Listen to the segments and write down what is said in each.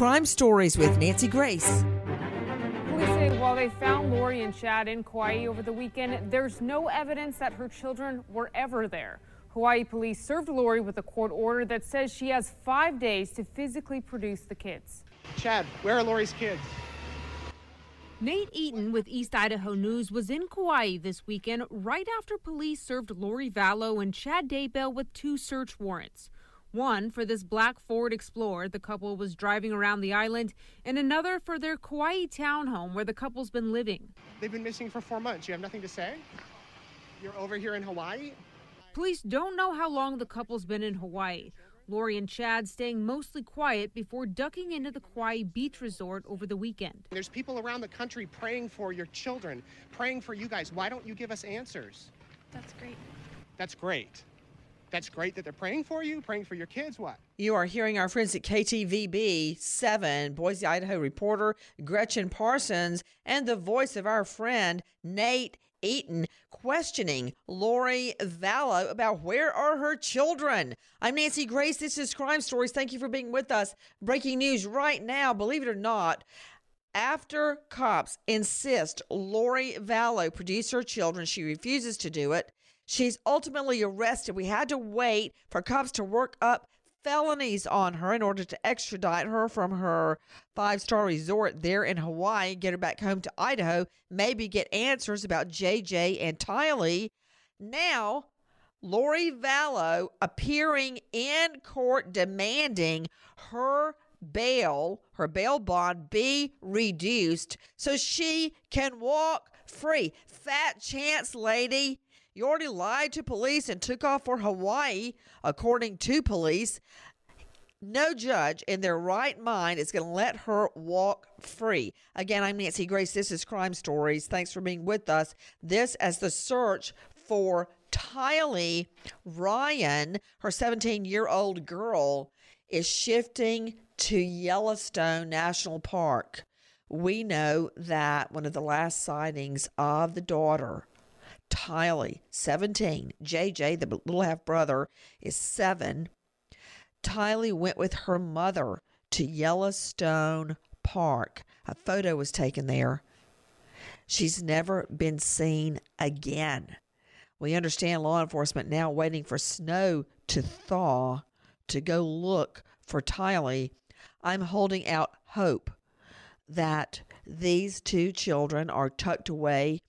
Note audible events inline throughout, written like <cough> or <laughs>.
Crime Stories with Nancy Grace. Police say while they found Lori and Chad in Kauai over the weekend, there's no evidence that her children were ever there. Hawaii police served Lori with a court order that says she has five days to physically produce the kids. Chad, where are Lori's kids? Nate Eaton with East Idaho News was in Kauai this weekend right after police served Lori Vallow and Chad Daybell with two search warrants. One for this black Ford Explorer the couple was driving around the island, and another for their Kauai townhome where the couple's been living. They've been missing for four months. You have nothing to say? You're over here in Hawaii? Police don't know how long the couple's been in Hawaii. Lori and Chad staying mostly quiet before ducking into the Kauai Beach Resort over the weekend. There's people around the country praying for your children, praying for you guys. Why don't you give us answers? That's great. That's great. That's great that they're praying for you, praying for your kids. What? You are hearing our friends at KTVB 7, Boise, Idaho reporter Gretchen Parsons, and the voice of our friend Nate Eaton questioning Lori Vallow about where are her children. I'm Nancy Grace. This is Crime Stories. Thank you for being with us. Breaking news right now, believe it or not. After cops insist Lori Vallow produce her children, she refuses to do it. She's ultimately arrested. We had to wait for cops to work up felonies on her in order to extradite her from her five star resort there in Hawaii, and get her back home to Idaho, maybe get answers about JJ and Tylee. Now, Lori Vallow appearing in court demanding her bail, her bail bond be reduced so she can walk free. Fat chance, lady. You already lied to police and took off for Hawaii, according to police. No judge in their right mind is going to let her walk free. Again, I'm Nancy Grace. This is Crime Stories. Thanks for being with us. This as the search for Tylee Ryan, her 17 year old girl, is shifting to Yellowstone National Park. We know that one of the last sightings of the daughter Tylee, 17. JJ, the little half brother, is seven. Tylee went with her mother to Yellowstone Park. A photo was taken there. She's never been seen again. We understand law enforcement now waiting for snow to thaw to go look for Tylee. I'm holding out hope that these two children are tucked away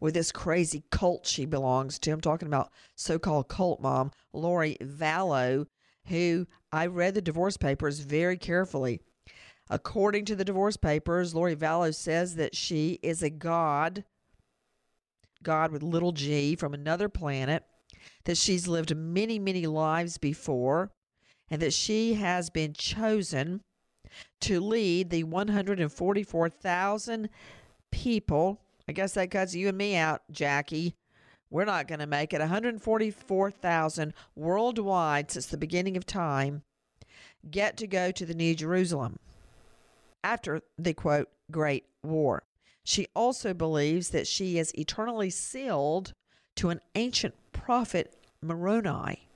with this crazy cult she belongs to. I'm talking about so called cult mom, Lori Vallow, who I read the divorce papers very carefully. According to the divorce papers, Lori Vallow says that she is a god, God with little g, from another planet, that she's lived many, many lives before, and that she has been chosen to lead the 144,000 people I guess that cuts you and me out, Jackie. We're not going to make it. 144,000 worldwide since the beginning of time get to go to the New Jerusalem after the quote, Great War. She also believes that she is eternally sealed to an ancient prophet, Moroni.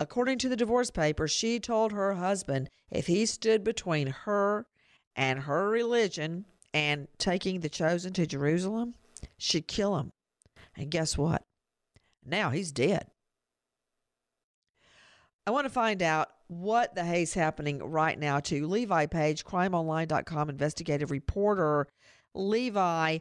According to the divorce papers, she told her husband if he stood between her and her religion and taking the chosen to Jerusalem, she'd kill him. And guess what? Now he's dead. I want to find out what the hay's happening right now to Levi Page, crimeonline.com investigative reporter. Levi,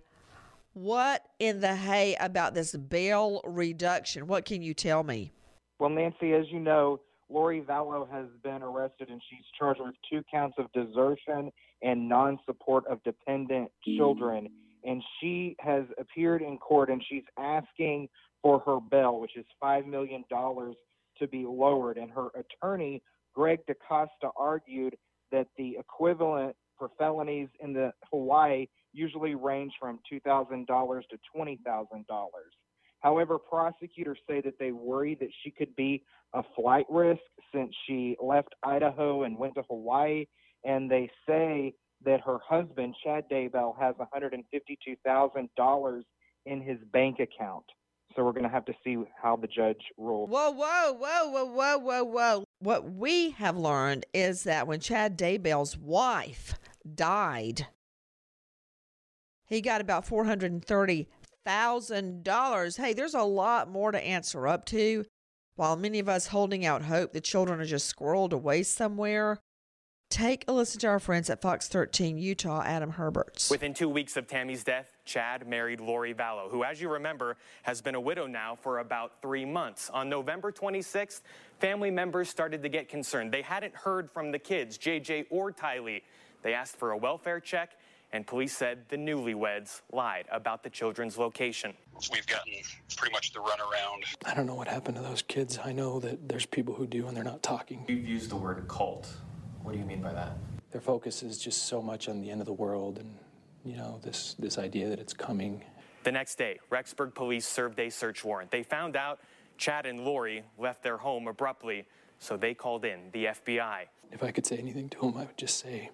what in the hay about this bail reduction? What can you tell me? Well, Nancy, as you know, Lori Vallow has been arrested and she's charged with two counts of desertion and non support of dependent mm. children. And she has appeared in court and she's asking for her bail, which is $5 million to be lowered. And her attorney, Greg DaCosta, argued that the equivalent for felonies in the Hawaii usually range from $2,000 to $20,000. However, prosecutors say that they worry that she could be a flight risk since she left Idaho and went to Hawaii. And they say that her husband, Chad Daybell, has $152,000 in his bank account. So we're going to have to see how the judge rules. Whoa, whoa, whoa, whoa, whoa, whoa, whoa. What we have learned is that when Chad Daybell's wife died, he got about $430,000. Hey, there's a lot more to answer up to. While many of us holding out hope the children are just squirreled away somewhere, Take a listen to our friends at Fox 13 Utah, Adam Herbets. Within two weeks of Tammy's death, Chad married Lori Vallow, who, as you remember, has been a widow now for about three months. On November 26th, family members started to get concerned. They hadn't heard from the kids, JJ or Tylee. They asked for a welfare check, and police said the newlyweds lied about the children's location. We've gotten pretty much the runaround. I don't know what happened to those kids. I know that there's people who do, and they're not talking. You've used the word cult. What do you mean by that? Their focus is just so much on the end of the world and, you know, this, this idea that it's coming. The next day, Rexburg police served a search warrant. They found out Chad and Lori left their home abruptly, so they called in the FBI. If I could say anything to them, I would just say,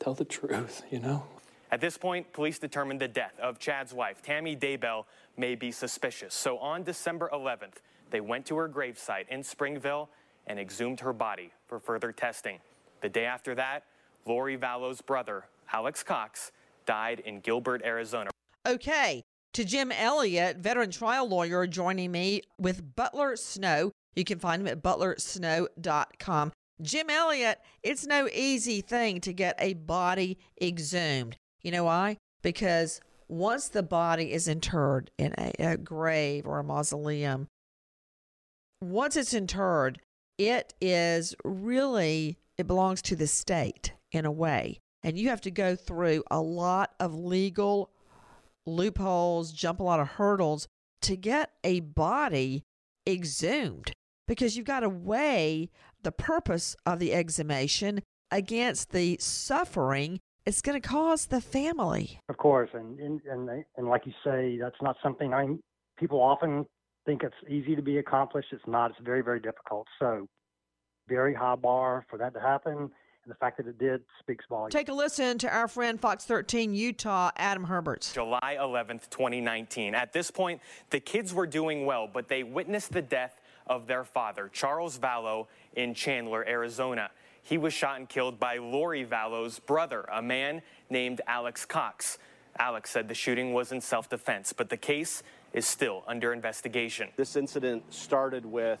tell the truth, you know? At this point, police determined the death of Chad's wife, Tammy Daybell, may be suspicious. So on December 11th, they went to her gravesite in Springville and exhumed her body for further testing. The day after that, Lori Vallow's brother, Alex Cox, died in Gilbert, Arizona. Okay, to Jim Elliott, veteran trial lawyer, joining me with Butler Snow. You can find him at butlersnow.com. Jim Elliott, it's no easy thing to get a body exhumed. You know why? Because once the body is interred in a, a grave or a mausoleum, once it's interred, it is really it belongs to the state in a way. And you have to go through a lot of legal loopholes jump a lot of hurdles to get a body exhumed because you've got to weigh the purpose of the exhumation against the suffering it's going to cause the family. Of course and and and, and like you say that's not something i people often think it's easy to be accomplished. It's not. It's very, very difficult. So, very high bar for that to happen. And the fact that it did speaks volumes. Take a listen to our friend Fox 13 Utah, Adam Herbets. July 11th, 2019. At this point, the kids were doing well, but they witnessed the death of their father, Charles Vallow, in Chandler, Arizona. He was shot and killed by Lori Vallow's brother, a man named Alex Cox. Alex said the shooting was in self defense, but the case is still under investigation. This incident started with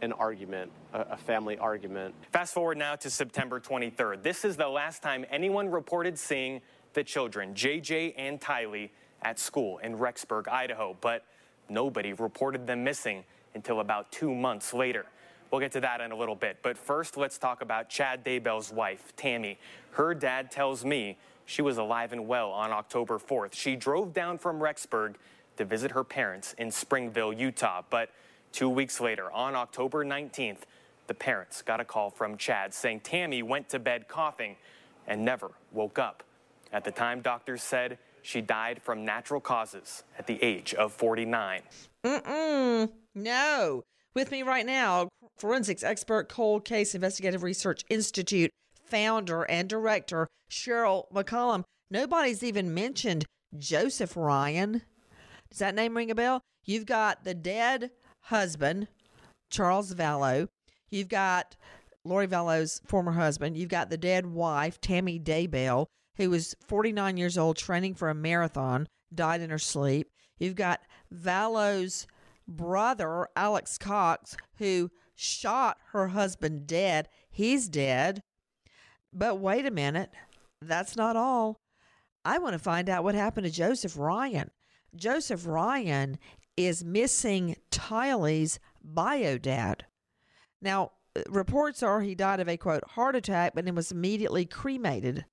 an argument, a, family argument. Fast forward now to September 23rd. This is the last time anyone reported seeing the children, JJ and Tylee, at school in Rexburg, Idaho, but nobody reported them missing until about two months later. We'll get to that in a little bit. But first, let's talk about Chad Daybell's wife, Tammy. Her dad tells me she was alive and well on October 4th. She drove down from Rexburg to visit her parents in Springville, Utah. But two weeks later, on October 19th, the parents got a call from Chad saying Tammy went to bed coughing and never woke up. At the time, doctors said she died from natural causes at the age of 49. Mm-mm. No. With me right now, forensics expert, Cold Case Investigative Research Institute founder and director, Cheryl McCollum. Nobody's even mentioned Joseph Ryan. Does that name ring a bell? You've got the dead husband, Charles Vallow. You've got Lori Vallow's former husband. You've got the dead wife, Tammy Daybell, who was 49 years old, training for a marathon, died in her sleep. You've got Vallow's brother, Alex Cox, who shot her husband dead. He's dead. But wait a minute. That's not all. I want to find out what happened to Joseph Ryan. Joseph Ryan is missing Tylee's bio dad. Now, reports are he died of a quote heart attack, but then was immediately cremated.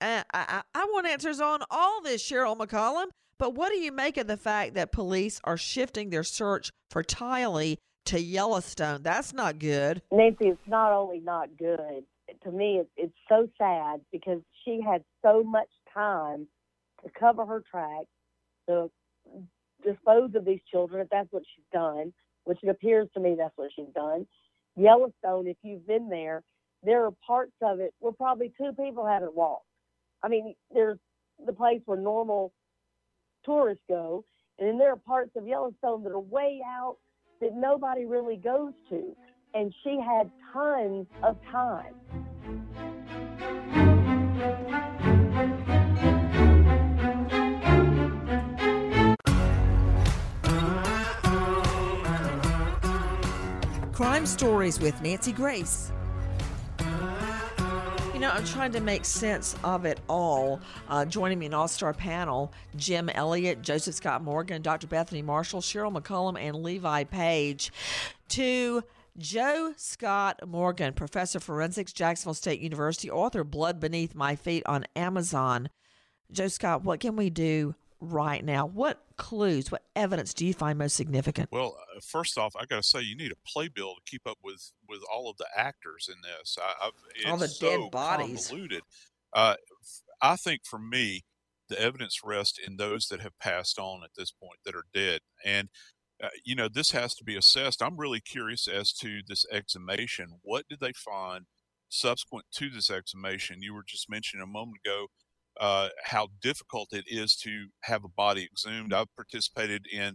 Uh, I, I, want answers on all this, Cheryl McCollum. But what do you make of the fact that police are shifting their search for Tylee to Yellowstone? That's not good. Nancy, it's not only not good. To me, it's, it's so sad because she had so much time to cover her tracks, to dispose of these children, if that's what she's done, which it appears to me that's what she's done. Yellowstone, if you've been there, there are parts of it where probably two people haven't walked. I mean, there's the place where normal tourists go, and then there are parts of Yellowstone that are way out that nobody really goes to. And she had tons of time. Crime Stories with Nancy Grace. You know, I'm trying to make sense of it all. Uh, joining me in all star panel, Jim Elliott, Joseph Scott Morgan, Dr. Bethany Marshall, Cheryl McCollum, and Levi Page. To Joe Scott Morgan, professor of forensics, Jacksonville State University, author Blood Beneath My Feet on Amazon. Joe Scott, what can we do right now? What clues, what evidence do you find most significant? Well, uh, first off, I got to say you need a playbill to keep up with with all of the actors in this. I, I've, all the so dead bodies. Convoluted. Uh, I think for me, the evidence rests in those that have passed on at this point that are dead, and uh, you know this has to be assessed. I'm really curious as to this exhumation. What did they find subsequent to this exhumation? You were just mentioning a moment ago uh, how difficult it is to have a body exhumed. I've participated in,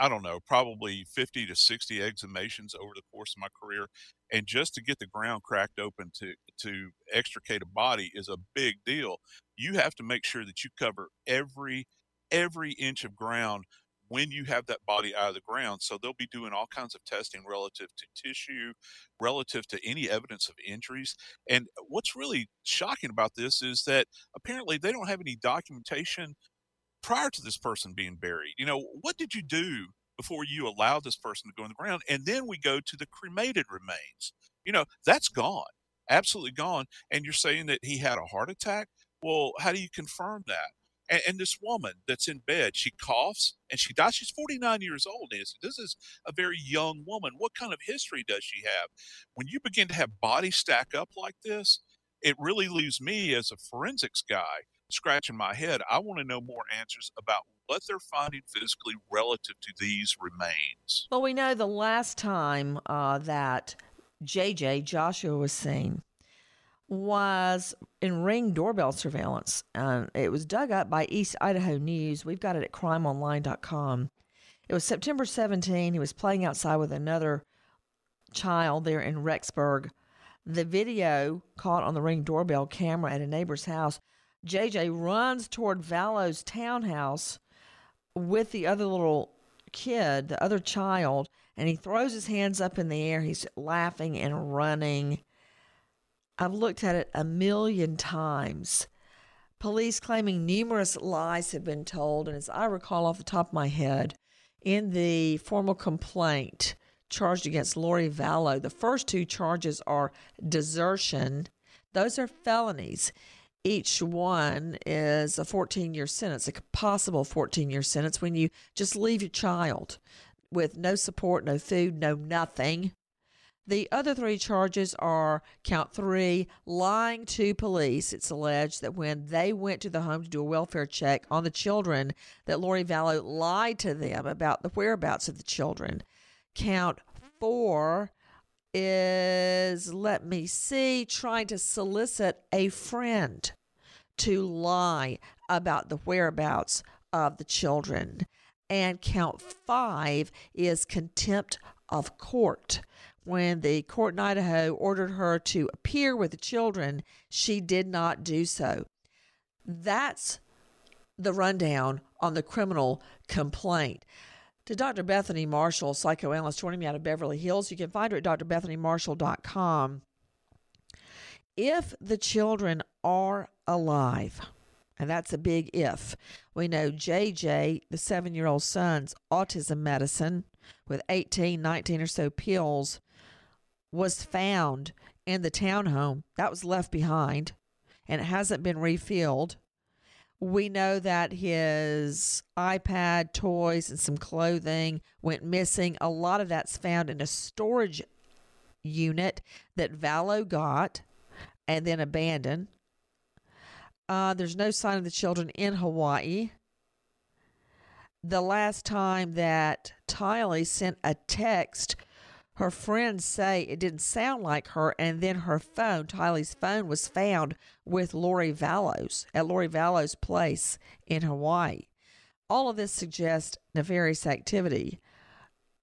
I don't know, probably 50 to 60 exhumations over the course of my career. And just to get the ground cracked open to, to extricate a body is a big deal. You have to make sure that you cover every every inch of ground when you have that body out of the ground. So they'll be doing all kinds of testing relative to tissue, relative to any evidence of injuries. And what's really shocking about this is that apparently they don't have any documentation prior to this person being buried. You know, what did you do before you allowed this person to go in the ground? And then we go to the cremated remains. You know, that's gone, absolutely gone. And you're saying that he had a heart attack? Well, how do you confirm that? And, and, this woman that's in bed, she coughs and she dies. She's 49 years old, Nancy. This is a very young woman. What kind of history does she have? When you begin to have bodies stack up like this, it really leaves me as a forensics guy scratching my head. I want to know more answers about what they're finding physically relative to these remains. Well, we know the last time uh, that JJ Joshua was seen was in ring doorbell surveillance. and it was dug up by East Idaho News. We've got it at crimeonline.com. It was September 17. He was playing outside with another child there in Rexburg. The video caught on the ring doorbell camera at a neighbor's house. JJ runs toward Vallow's townhouse with the other little kid, the other child, and he throws his hands up in the air. He's laughing and running. I've looked at it a million times. Police claiming numerous lies have been told, and as I recall off the top of my head, in the formal complaint charged against Lori Vallow, the first two charges are desertion. Those are felonies. Each one is a 14 year sentence, a possible 14 year sentence when you just leave your child with no support, no food, no nothing the other three charges are count three, lying to police. It's alleged that when they went to the home to do a welfare check on the children, that Lori Vallow lied to them about the whereabouts of the children. Count four is, let me see, trying to solicit a friend to lie about the whereabouts of the children. And count five is contempt of court. When the court in Idaho ordered her to appear with the children, she did not do so. That's the rundown on the criminal complaint. To Dr. Bethany Marshall, psychoanalyst joining me out of Beverly Hills, you can find her at drbethanymarshall.com. If the children are alive, and that's a big if, we know JJ, the seven year old son's autism medicine with 18, 19 or so pills, was found in the townhome. That was left behind and it hasn't been refilled. We know that his iPad, toys, and some clothing went missing. A lot of that's found in a storage unit that Vallow got and then abandoned. Uh, there's no sign of the children in Hawaii. The last time that Tylee sent a text her friends say it didn't sound like her, and then her phone, Tylee's phone, was found with Lori Vallow's at Lori Vallow's place in Hawaii. All of this suggests nefarious activity.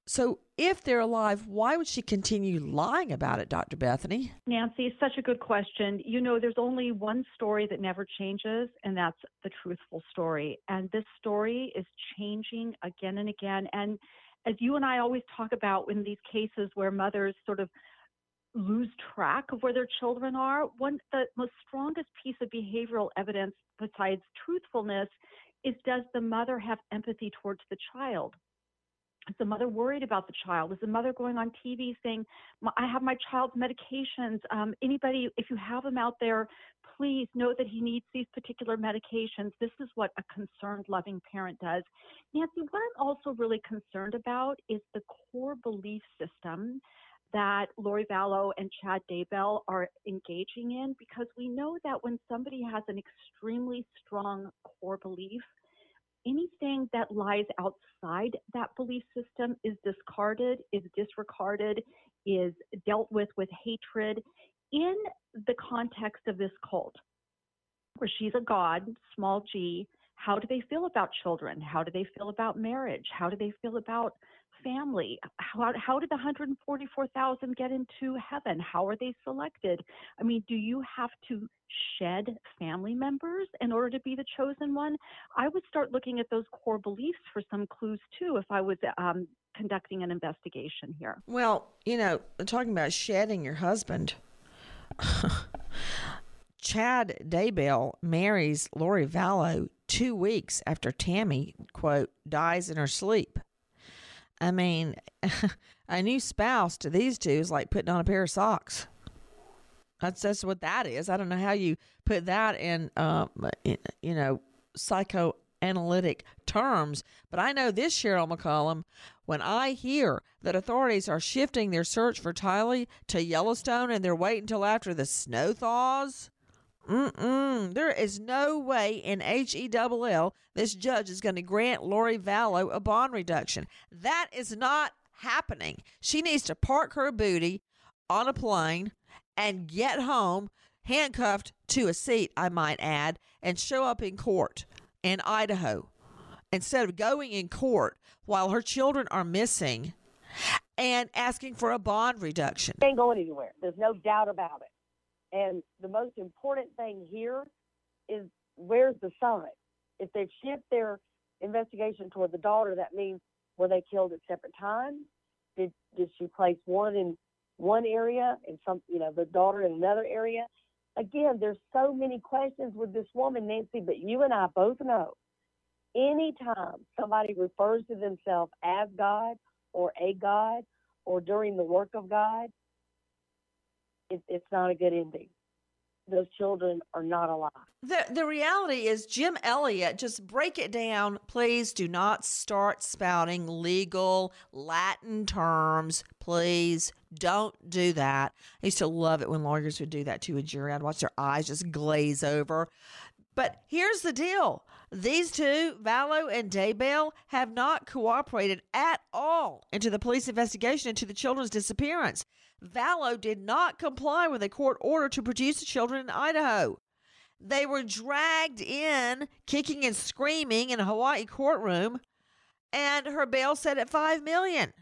So, if they're alive, why would she continue lying about it, Dr. Bethany? Nancy, such a good question. You know, there's only one story that never changes, and that's the truthful story. And this story is changing again and again. And as you and I always talk about in these cases where mothers sort of lose track of where their children are, one the most strongest piece of behavioral evidence besides truthfulness is does the mother have empathy towards the child? Is the mother worried about the child? Is the mother going on TV saying, I have my child's medications? Um, anybody, if you have them out there, please know that he needs these particular medications. This is what a concerned, loving parent does. Nancy, what I'm also really concerned about is the core belief system that Lori Vallow and Chad Daybell are engaging in because we know that when somebody has an extremely strong core belief, anything that lies outside that belief system is discarded, is disregarded, is dealt with with hatred in the context of this cult, where she's a god, small g, how do they feel about children? How do they feel about marriage? How do they feel about family? How, how did the 144,000 get into heaven? How are they selected? I mean, do you have to shed family members in order to be the chosen one? I would start looking at those core beliefs for some clues too if I was um, conducting an investigation here. Well, you know, talking about shedding your husband. <laughs> Chad Daybell marries Lori Vallow two weeks after Tammy, quote, dies in her sleep. I mean, <laughs> a new spouse to these two is like putting on a pair of socks. That's that's what that is. I don't know how you put that in, um, in you know, psychoanalytic terms, but I know this, Cheryl McCollum. When I hear that authorities are shifting their search for Tylee to Yellowstone and they're waiting until after the snow thaws, Mm-mm. There is no way in H-E-double-L this judge is going to grant Lori Vallow a bond reduction. That is not happening. She needs to park her booty on a plane and get home handcuffed to a seat, I might add, and show up in court in Idaho instead of going in court while her children are missing and asking for a bond reduction. Ain't going anywhere. There's no doubt about it. And the most important thing here is where's the son? If they've shifted their investigation toward the daughter, that means were they killed at separate times? Did did she place one in one area and some you know the daughter in another area? Again, there's so many questions with this woman, Nancy, but you and I both know anytime somebody refers to themselves as God or a God or during the work of God, it, it's not a good ending. Those children are not alive. The the reality is Jim Elliott, just break it down. Please do not start spouting legal Latin terms. Please don't do that. I used to love it when lawyers would do that to a jury. I'd watch their eyes just glaze over. But here's the deal these two, Vallow and Daybell, have not cooperated at all into the police investigation into the children's disappearance. Vallow did not comply with a court order to produce the children in Idaho. They were dragged in, kicking and screaming in a Hawaii courtroom, and her bail set at five million.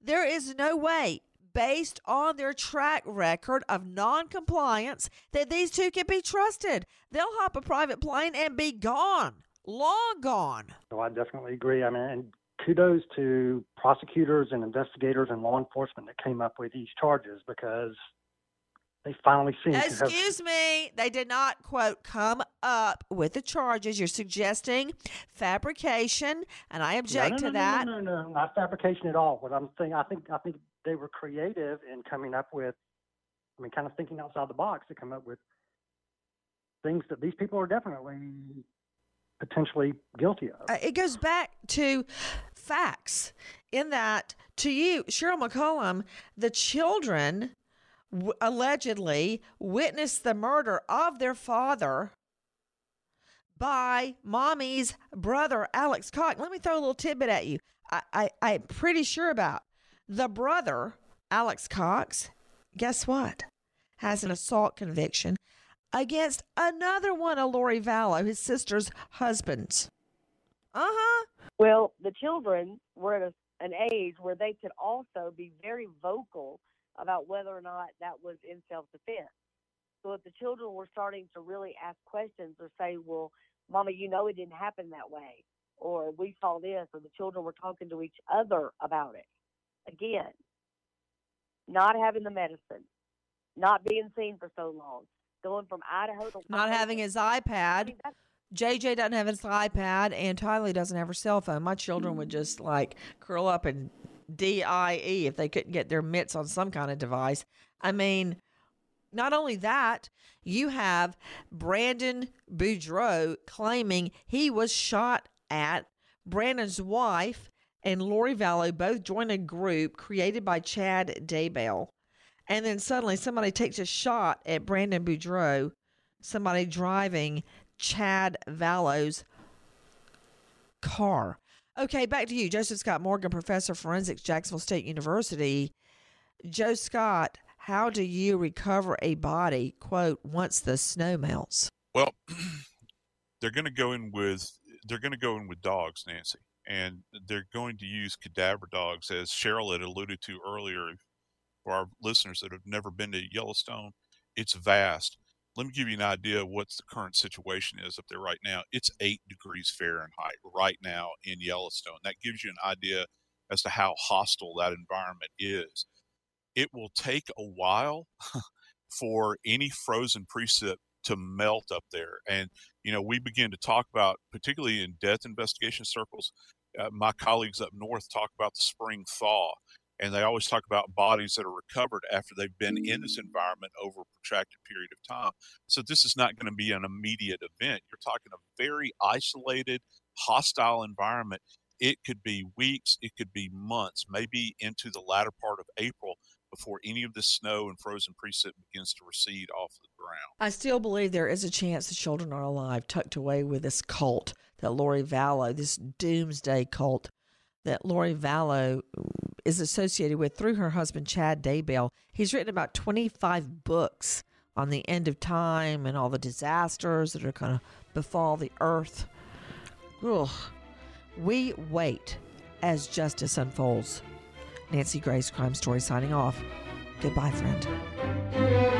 There is no way, based on their track record of non-compliance, that these two can be trusted. They'll hop a private plane and be gone, long gone. So I definitely agree. I mean, kudos to prosecutors and investigators and law enforcement that came up with these charges because they finally seem to have. Excuse me, they did not quote come up with the charges. You're suggesting fabrication, and I object no, no, to no, that. No, no, no, not fabrication at all. What I'm saying, I think, I think they were creative in coming up with. I mean, kind of thinking outside the box to come up with things that these people are definitely potentially guilty of. Uh, it goes back to facts in that to you cheryl mccollum the children w- allegedly witnessed the murder of their father by mommy's brother alex cox let me throw a little tidbit at you I, I, i'm pretty sure about the brother alex cox guess what has an assault conviction against another one of Lori Vallow, his sister's husbands. Uh huh. Well, the children were at a, an age where they could also be very vocal about whether or not that was in self defense. So if the children were starting to really ask questions or say, well, Mama, you know it didn't happen that way, or we saw this, or the children were talking to each other about it. Again, not having the medicine, not being seen for so long, going from Idaho to Not having his iPad. JJ doesn't have his iPad, and Tylee doesn't have her cell phone. My children would just like curl up and DIE if they couldn't get their mitts on some kind of device. I mean, not only that, you have Brandon Boudreaux claiming he was shot at. Brandon's wife and Lori Vallow both joined a group created by Chad Daybell. And then suddenly somebody takes a shot at Brandon Boudreaux, somebody driving Chad Vallow's car. Okay, back to you. Joseph Scott Morgan, professor of forensics, Jacksonville State University. Joe Scott, how do you recover a body, quote, once the snow melts? Well, <clears throat> they're going to go in with they're going to go in with dogs, Nancy, and they're going to use cadaver dogs, as Cheryl had alluded to earlier. For our listeners that have never been to Yellowstone, it's vast. Let me give you an idea of what the current situation is up there right now. It's eight degrees Fahrenheit right now in Yellowstone. That gives you an idea as to how hostile that environment is. It will take a while <laughs> for any frozen precip to melt up there. And, you know, we begin to talk about, particularly in death investigation circles, uh, my colleagues up north talk about the spring thaw. And they always talk about bodies that are recovered after they've been in this environment over a protracted period of time. So this is not going to be an immediate event. You're talking a very isolated, hostile environment. It could be weeks, it could be months, maybe into the latter part of April before any of the snow and frozen precip begins to recede off the ground. I still believe there is a chance the children are alive, tucked away with this cult that Lori Vallow, this doomsday cult that Lori Vallow mm, is associated with through her husband, Chad Daybell. He's written about 25 books on the end of time and all the disasters that are going to befall the earth. Ugh. We wait as justice unfolds. Nancy Grace, Crime Story, signing off. Goodbye, friend.